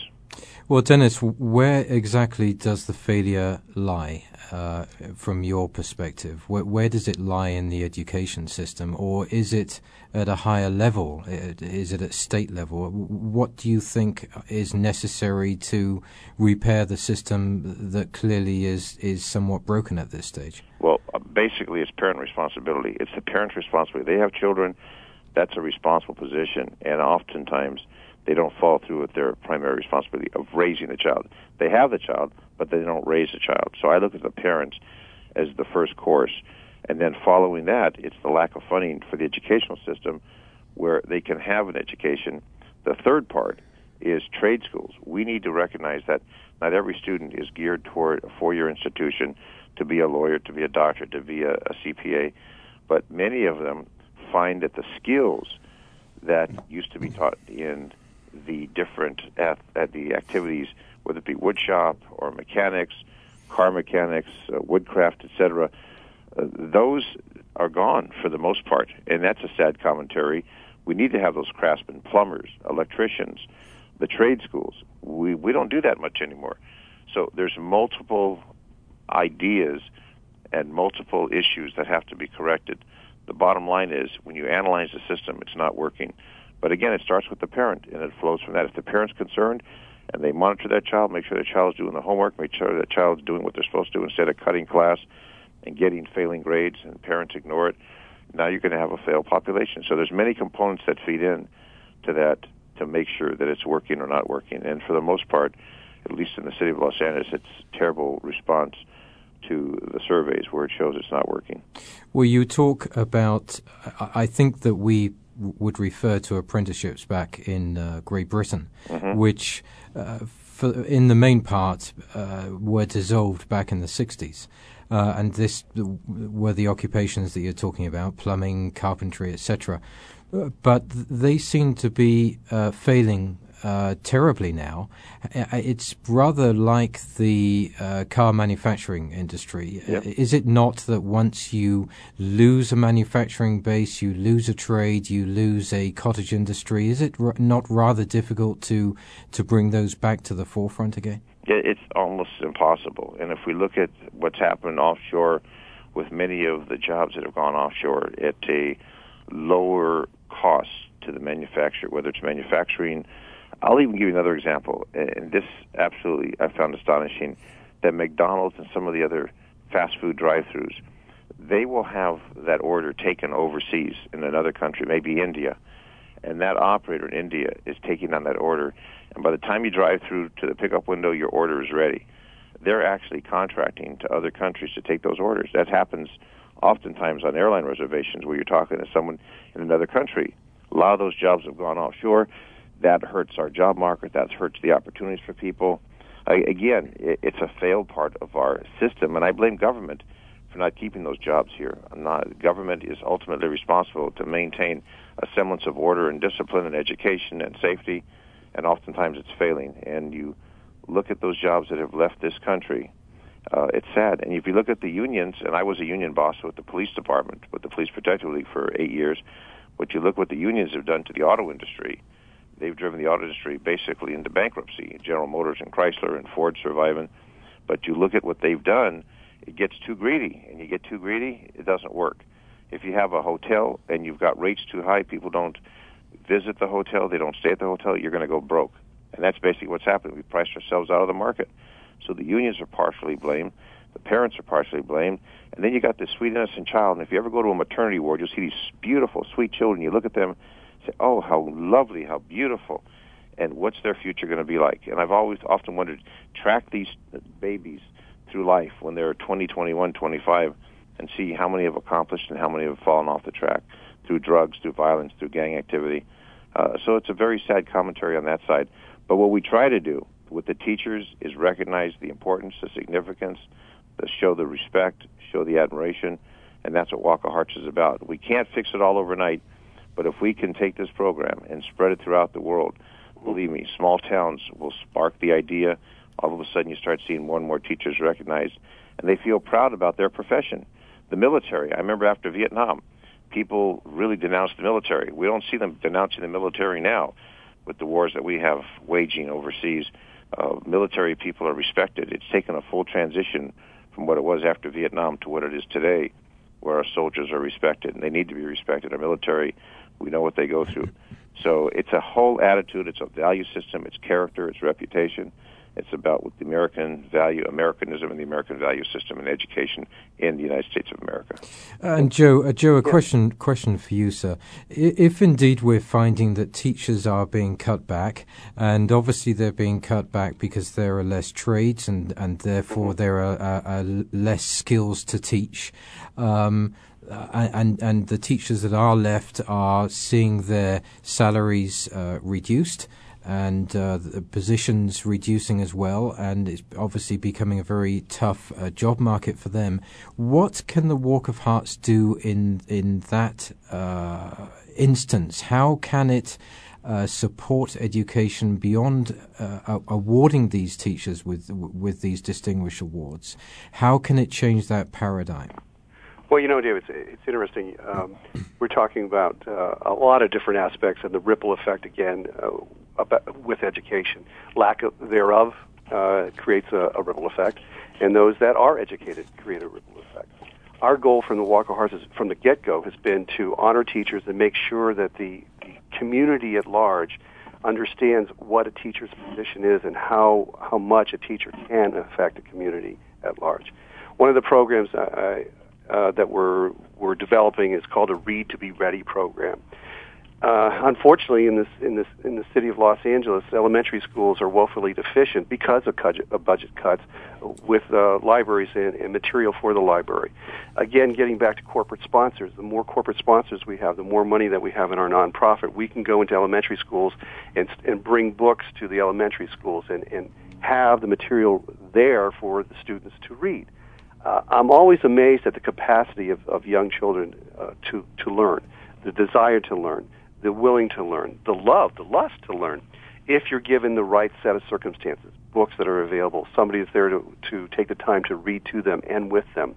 Well, Dennis, where exactly does the failure lie uh, from your perspective? Where, where, does it lie in the education system, or is it at a higher level? Is it at state level? What do you think is necessary to repair the system that clearly is, is somewhat broken at this stage? Well, uh, basically, it's parent responsibility. It's the parent's responsibility. They have children that's a responsible position, and oftentimes they don't follow through with their primary responsibility of raising the child. They have the child, but they don't raise the child. So I look at the parents as the first course, and then following that, it's the lack of funding for the educational system where they can have an education. The third part is trade schools. We need to recognize that not every student is geared toward a four-year institution to be a lawyer, to be a doctor, to be a, a CPA, but many of them find that the skills that used to be taught in the different at, at the activities, whether it be woodshop or mechanics, car mechanics, uh, woodcraft, etc., uh, those are gone for the most part, and that's a sad commentary. We need to have those craftsmen, plumbers, electricians, the trade schools. We we don't do that much anymore. So there's multiple ideas and multiple issues that have to be corrected the bottom line is when you analyze the system, it's not working. But again, it starts with the parent, and it flows from that. If the parent's concerned and they monitor that child, make sure the child's doing the homework, make sure that child's doing what they're supposed to do instead of cutting class and getting failing grades, and parents ignore it, now you're going to have a failed population. So there's many components that feed in to that to make sure that it's working or not working. And for the most part, at least in the city of Los Angeles, it's terrible response to the surveys where it shows it's not working. Well, you talk about, I think that we would refer to apprenticeships back in uh, Great Britain, mm-hmm. which, uh, for, in the main part, uh, were dissolved back in the 60s. Uh, and this were the occupations that you're talking about plumbing, carpentry, etc. Uh, but they seem to be uh, failing uh, terribly now. Uh, it's rather like the uh, car manufacturing industry. Yep. Is it not that once you lose a manufacturing base, you lose a trade, you lose a cottage industry? Is it r- not rather difficult to to bring those back to the forefront again? It's almost impossible. And if we look at what's happened offshore with many of the jobs that have gone offshore at a lower cost to the manufacturer, whether it's manufacturing I'll even give you another example, and this absolutely I found astonishing that McDonald's and some of the other fast food drive-throughs, they will have that order taken overseas in another country, maybe India, and that operator in India is taking on that order, and by the time you drive through to the pickup window, your order is ready. They're actually contracting to other countries to take those orders. That happens oftentimes on airline reservations where you're talking to someone in another country. A lot of those jobs have gone offshore that hurts our job market. That hurts the opportunities for people. I, again, it, it's a failed part of our system, and I blame government for not keeping those jobs here. Not, government is ultimately responsible to maintain a semblance of order and discipline and education and safety, and oftentimes it's failing. And you look at those jobs that have left this country. Uh, it's sad. And if you look at the unions, and I was a union boss with the police department, with the Police Protective League for eight years, but you look what the unions have done to the auto industry they've driven the auto industry basically into bankruptcy. General Motors and Chrysler and Ford surviving. But you look at what they've done, it gets too greedy. And you get too greedy, it doesn't work. If you have a hotel and you've got rates too high, people don't visit the hotel, they don't stay at the hotel, you're going to go broke. And that's basically what's happening. We've priced ourselves out of the market. So the unions are partially blamed. The parents are partially blamed. And then you got this sweet, innocent child. And if you ever go to a maternity ward, you'll see these beautiful, sweet children. You look at them say, "Oh, how lovely, how beautiful," and what's their future going to be like? And I've always often wondered, track these babies through life when they're 20, 21, 25. and see how many have accomplished and how many have fallen off the track through drugs, through violence, through gang activity. Uh, so it's a very sad commentary on that side. But what we try to do with the teachers is recognize the importance, the significance, to show the respect, show the admiration, and that's what Walk of Hearts is about. We can't fix it all overnight, but if we can take this program and spread it throughout the world, believe me, small towns will spark the idea. All of a sudden, you start seeing more and more teachers recognized, and they feel proud about their profession. The military. I remember after Vietnam, people really denounced the military. We don't see them denouncing the military now with the wars that we have waging overseas. Uh, military people are respected. It's taken a full transition from what it was after Vietnam to what it is today, where our soldiers are respected and they need to be respected. Our military, we know what they go through. So it's a whole attitude. It's a value system. It's character. It's reputation. It's about what the American value, Americanism, and the American value system and education in the United States of America. And Joe, uh, Joe, a yeah. question question for you, sir. If indeed we're finding that teachers are being cut back, and obviously they're being cut back because there are less trades, and and therefore there are, uh, uh, less skills to teach. Um, uh, and and the teachers that are left are seeing their salaries uh, reduced and uh, the positions reducing as well, and it's obviously becoming a very tough uh, job market for them. What can the Walk of Hearts do in in that uh, instance? How can it uh, support education beyond uh, awarding these teachers with with these distinguished awards? How can it change that paradigm? Well, you know, David, it's, it's interesting. Um, we're talking about uh, a lot of different aspects and the ripple effect again uh, about, with education. Lack of, thereof uh, creates a, a, ripple effect, and those that are educated create a ripple effect. Our goal from the Walk of Hearts is, from the get-go has been to honor teachers and make sure that the, community at large understands what a teacher's position is and how how much a teacher can affect a community at large. One of the programs I, uh, that we're we're developing is called a Read to Be Ready program. Uh, unfortunately, in this in this in the city of Los Angeles, elementary schools are woefully deficient because of budget, of budget cuts with uh, libraries and, and material for the library. Again, getting back to corporate sponsors, the more corporate sponsors we have, the more money that we have in our nonprofit, we can go into elementary schools and and bring books to the elementary schools and and have the material there for the students to read uh, I'm always amazed at the capacity of, of young children uh, to to learn, the desire to learn, the willing to learn, the love, the lust to learn. If you're given the right set of circumstances, books that are available, somebody is there to to take the time to read to them and with them,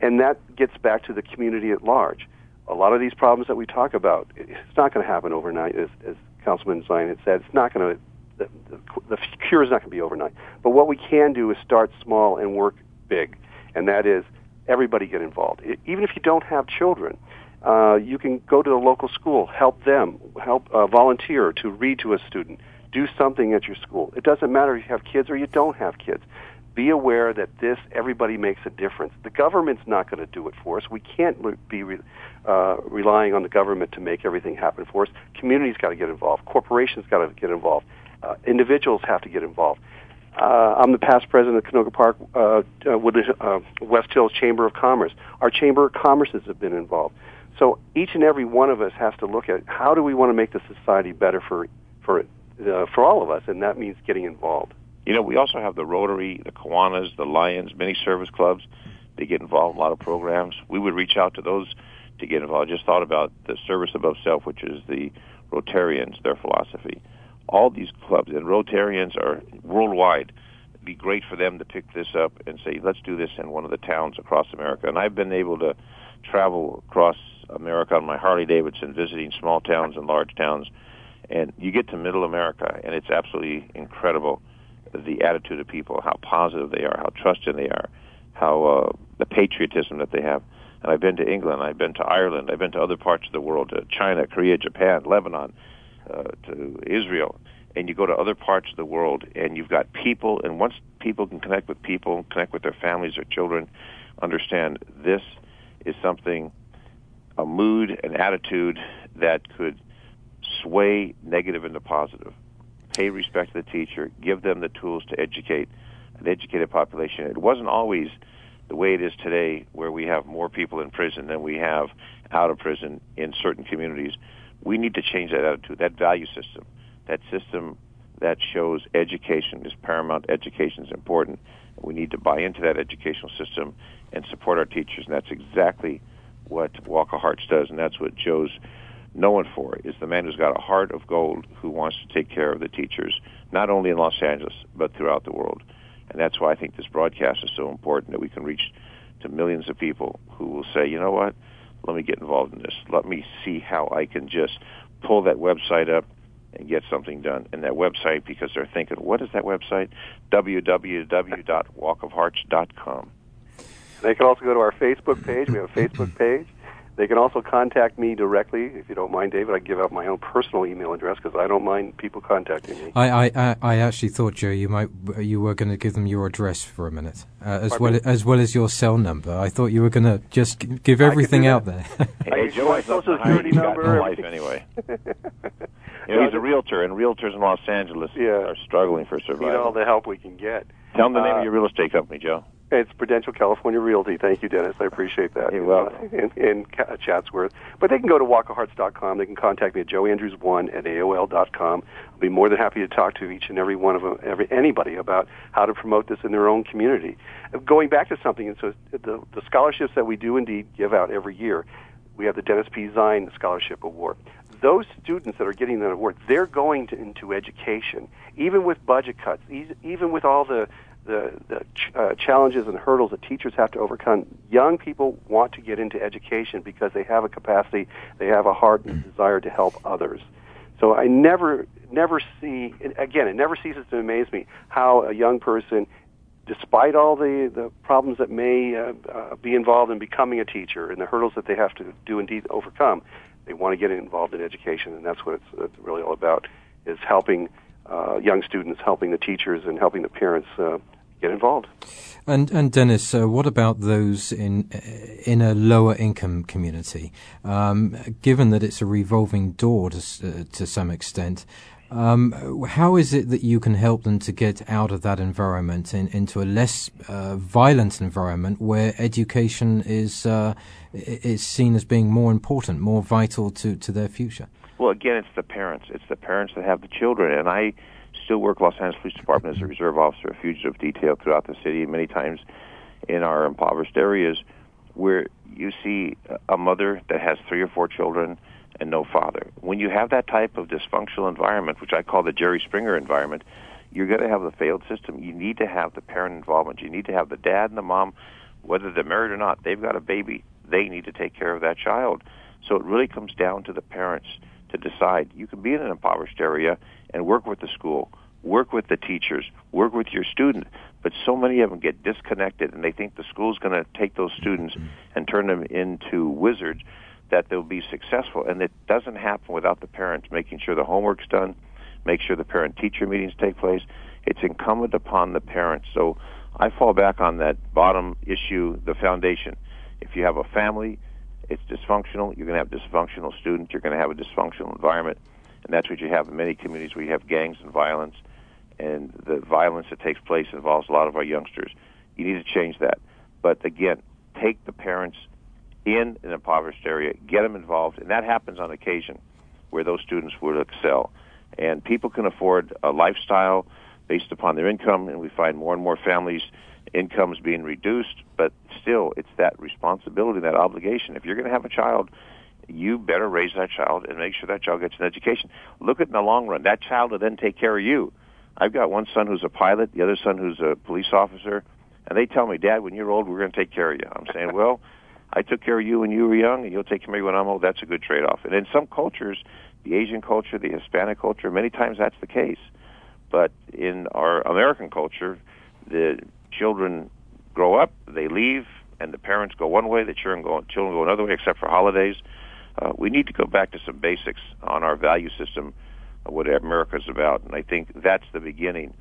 and that gets back to the community at large. A lot of these problems that we talk about, it's not going to happen overnight, as, as Councilman Zine had said. It's not going to the, the, the cure is not going to be overnight. But what we can do is start small and work big and that is everybody get involved. Even if you don't have children, uh, you can go to the local school, help them, help uh, volunteer to read to a student, do something at your school. It doesn't matter if you have kids or you don't have kids. Be aware that this everybody makes a difference. The government's not going to do it for us. We can't be re, uh, relying on the government to make everything happen for us. Communities got to get involved. Corporations got to get involved. Uh, individuals have to get involved. Uh, I'm the past president of Canoga Park, uh, uh, uh, West Hills Chamber of Commerce. Our Chamber of Commerces have been involved. So each and every one of us has to look at how do we want to make the society better for for uh, for all of us, and that means getting involved. You know, we also have the Rotary, the Kiwanis, the Lions, many service clubs. They get involved in a lot of programs. We would reach out to those to get involved. I just thought about the service above self, which is the Rotarians, their philosophy all these clubs and Rotarians are worldwide. It'd be great for them to pick this up and say, let's do this in one of the towns across America. And I've been able to travel across America on my Harley Davidson, visiting small towns and large towns. And you get to Middle America, and it's absolutely incredible the attitude of people, how positive they are, how trusting they are, how uh, the patriotism that they have. And I've been to England, I've been to Ireland, I've been to other parts of the world, to China, Korea, Japan, Lebanon, uh, to Israel, and you go to other parts of the world, and you've got people, and once people can connect with people, connect with their families, their children, understand this is something, a mood, an attitude that could sway negative into positive. Pay respect to the teacher, give them the tools to educate an educated population. It wasn't always the way it is today, where we have more people in prison than we have out of prison in certain communities, we need to change that attitude, that value system, that system that shows education is paramount, education is important. We need to buy into that educational system and support our teachers, and that's exactly what Walk of Hearts does, and that's what Joe's known for, is the man who's got a heart of gold who wants to take care of the teachers, not only in Los Angeles, but throughout the world. And that's why I think this broadcast is so important that we can reach to millions of people who will say, you know what, let me get involved in this. Let me see how I can just pull that website up and get something done. And that website, because they're thinking, what is that website? www.walkofhearts.com. They can also go to our Facebook page. We have a Facebook page. They can also contact me directly, if you don't mind, David. I give out my own personal email address because I don't mind people contacting me. I, I, I actually thought, Joe, you might you were going to give them your address for a minute, uh, as Pardon well me? as well as your cell number. I thought you were going to just give everything out there. hey, Joe, my social security number. Life anyway. you know, he's a realtor, and realtors in Los Angeles yeah. are struggling for survival. Need all the help we can get. Tell them the name uh, of your real estate company, Joe. It's Prudential California Realty. Thank you, Dennis. I appreciate that. You're welcome. Uh, in, in uh, Chatsworth. But they can go to walkofhearts.com. They can contact me at joeandrews1 at AOL.com. I'll be more than happy to talk to each and every one of them, every, anybody about how to promote this in their own community. Uh, going back to something, and so the, the scholarships that we do indeed give out every year, we have the Dennis P. Zine Scholarship Award those students that are getting that award, they're going to, into education, even with budget cuts, even with all the the, the ch- uh, challenges and hurdles that teachers have to overcome. Young people want to get into education because they have a capacity, they have a heart and desire to help others. So I never, never see, again, it never ceases to amaze me how a young person, despite all the, the problems that may uh, uh, be involved in becoming a teacher and the hurdles that they have to do indeed overcome, they want to get involved in education, and that's what it's, it's really all about, is helping uh, young students, helping the teachers, and helping the parents uh, get involved. And and Dennis, uh, what about those in in a lower income community? Um, given that it's a revolving door to uh, to some extent, um, how is it that you can help them to get out of that environment in, into a less uh, violent environment where education is uh, is seen as being more important, more vital to, to their future? Well, again, it's the parents. It's the parents that have the children, and I still work Los Angeles Police Department as a reserve officer, a fugitive detail throughout the city, many times in our impoverished areas where you see a mother that has three or four children and no father. When you have that type of dysfunctional environment, which I call the Jerry Springer environment, you're going to have the failed system. You need to have the parent involvement. You need to have the dad and the mom, whether they're married or not, they've got a baby. They need to take care of that child. So it really comes down to the parents to decide. You can be in an impoverished area and work with the school, work with the teachers, work with your student. But so many of them get disconnected and they think the school's going to take those students mm-hmm. and turn them into wizards that they'll be successful. And it doesn't happen without the parents making sure the homework's done, make sure the parent teacher meetings take place. It's incumbent upon the parents. So I fall back on that bottom issue, the foundation. If you have a family, it's dysfunctional, you're going to have dysfunctional students, you're going to have a dysfunctional environment and that's what you have in many communities where you have gangs and violence, and the violence that takes place involves a lot of our youngsters. You need to change that. But again, take the parents in an impoverished area, get them involved, and that happens on occasion where those students would excel. And people can afford a lifestyle based upon their income, and we find more and more families' incomes being reduced, but still, it's that responsibility, that obligation. If you're going to have a child you better raise that child and make sure that child gets an education. Look at in the long run. That child will then take care of you. I've got one son who's a pilot, the other son who's a police officer, and they tell me, Dad, when you're old, we're going to take care of you. I'm saying, well, I took care of you when you were young, and you'll take care of me when I'm old. That's a good trade-off. And in some cultures, the Asian culture, the Hispanic culture, many times that's the case. But in our American culture, the children grow up, they leave, and the parents go one way, the children go, children go another way, except for holidays uh, we need to go back to some basics on our value system, what America is about, and I think that's the beginning.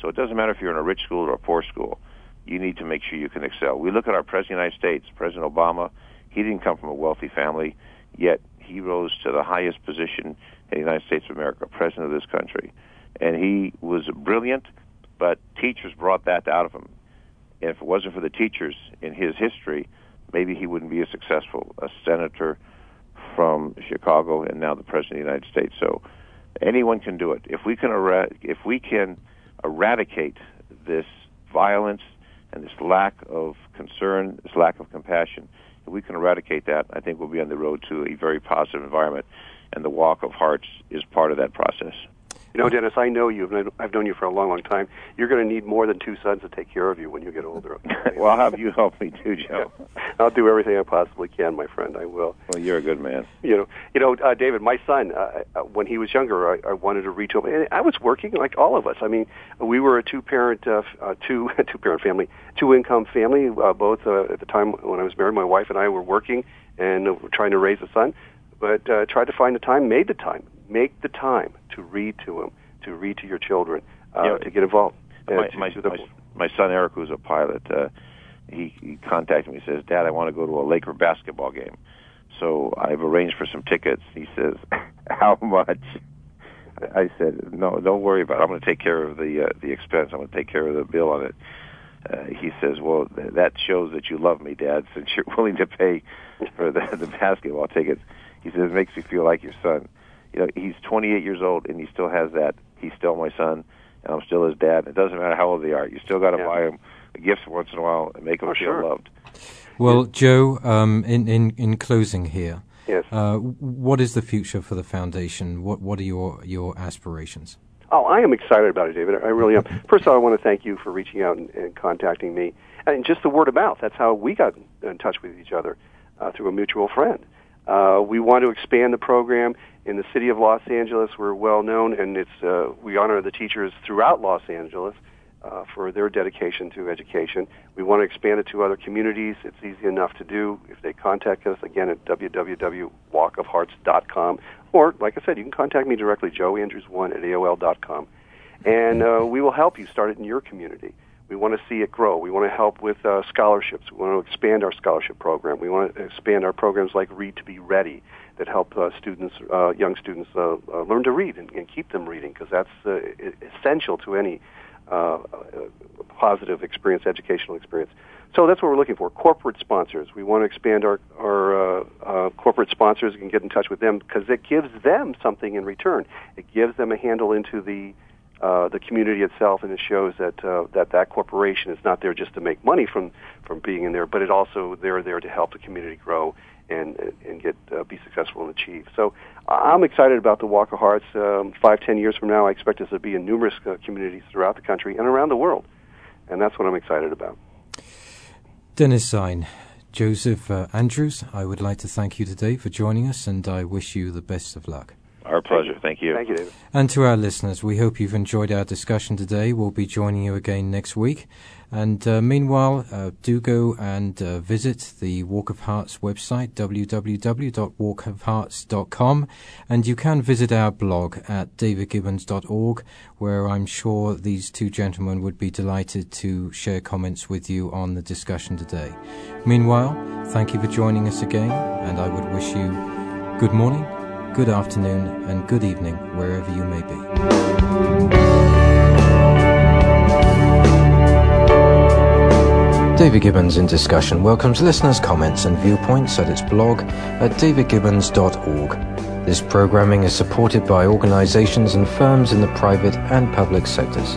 So it doesn't matter if you're in a rich school or a poor school. You need to make sure you can excel. We look at our President of the United States, President Obama. He didn't come from a wealthy family, yet he rose to the highest position in the United States of America, President of this country. And he was brilliant, but teachers brought that out of him. And if it wasn't for the teachers in his history, maybe he wouldn't be as successful a senator from Chicago and now the president of the United States. So anyone can do it. If we can era- if we can eradicate this violence and this lack of concern, this lack of compassion, if we can eradicate that, I think we'll be on the road to a very positive environment. And the Walk of Hearts is part of that process. You know, Dennis, I know you. I've known you for a long, long time. You're going to need more than two sons to take care of you when you get older. well, I'll have you help me too, Joe. I'll do everything I possibly can, my friend. I will. Well, you're a good man. You know, you know, uh, David, my son. Uh, uh when he was younger, I, I wanted to read to him, and I was working like all of us. I mean, we were a two-parent, uh, uh, two two-parent family, two-income family. Uh, both uh, at the time when I was married, my wife and I were working and uh, trying to raise a son. But uh, tried to find the time, made the time, make the time to read to him to read to your children, uh, yeah, to get involved. My, my, my, my, son Eric, who's a pilot, uh, he, he contacted me. He says, "Dad, I want to go to a Laker basketball game." So I've arranged for some tickets. He says, "How much?" I said, "No, don't worry about it. I'm going to take care of the uh, the expense. I'm going to take care of the bill on it." Uh, he says, "Well, th- that shows that you love me, Dad, since you're willing to pay for the, the basketball tickets." He says, "It makes me feel like your son." You know, he's 28 years old and he still has that he's still my son, and I'm still his dad. It doesn't matter how old they are. You still got to yeah. buy them gifts once in a while and make them oh, feel sure. loved. Well, Joe, um, in, in, in closing here, yes. Uh, what is the future for the foundation? What what are your your aspirations? Oh, I am excited about it, David. I really am. First of all, I want to thank you for reaching out and, and contacting me, and just the word of mouth. That's how we got in touch with each other uh, through a mutual friend. Uh, we want to expand the program in the city of Los Angeles. We're well known, and it's uh, we honor the teachers throughout Los Angeles uh, for their dedication to education. We want to expand it to other communities. It's easy enough to do if they contact us again at www.walkofhearts.com, or like I said, you can contact me directly, joeandrews1 at aol.com, and uh, we will help you start it in your community. We want to see it grow. We want to help with uh, scholarships. We want to expand our scholarship program. We want to expand our programs like Read to Be Ready that help uh, students, uh, young students, uh, uh, learn to read and, and keep them reading because that's uh, essential to any uh, uh, positive experience, educational experience. So that's what we're looking for. Corporate sponsors. We want to expand our our uh, uh, corporate sponsors and get in touch with them because it gives them something in return. It gives them a handle into the uh, the community itself, and it shows that uh, that that corporation is not there just to make money from from being in there, but it also they're there to help the community grow and and get uh, be successful and achieve. So I'm excited about the Walk of Hearts. Um, five ten years from now, I expect us to be in numerous uh, communities throughout the country and around the world, and that's what I'm excited about. Dennis. Joseph uh, Andrews, I would like to thank you today for joining us, and I wish you the best of luck. Our pleasure. Thank you. Thank you, David. And to our listeners, we hope you've enjoyed our discussion today. We'll be joining you again next week. And uh, meanwhile, uh, do go and uh, visit the Walk of Hearts website, www.walkofhearts.com. And you can visit our blog at davidgibbons.org, where I'm sure these two gentlemen would be delighted to share comments with you on the discussion today. Meanwhile, thank you for joining us again, and I would wish you good morning good afternoon, and good evening, wherever you may be. David Gibbons in Discussion welcomes listeners' comments and viewpoints at its blog at davidgibbons.org. This programming is supported by organizations and firms in the private and public sectors.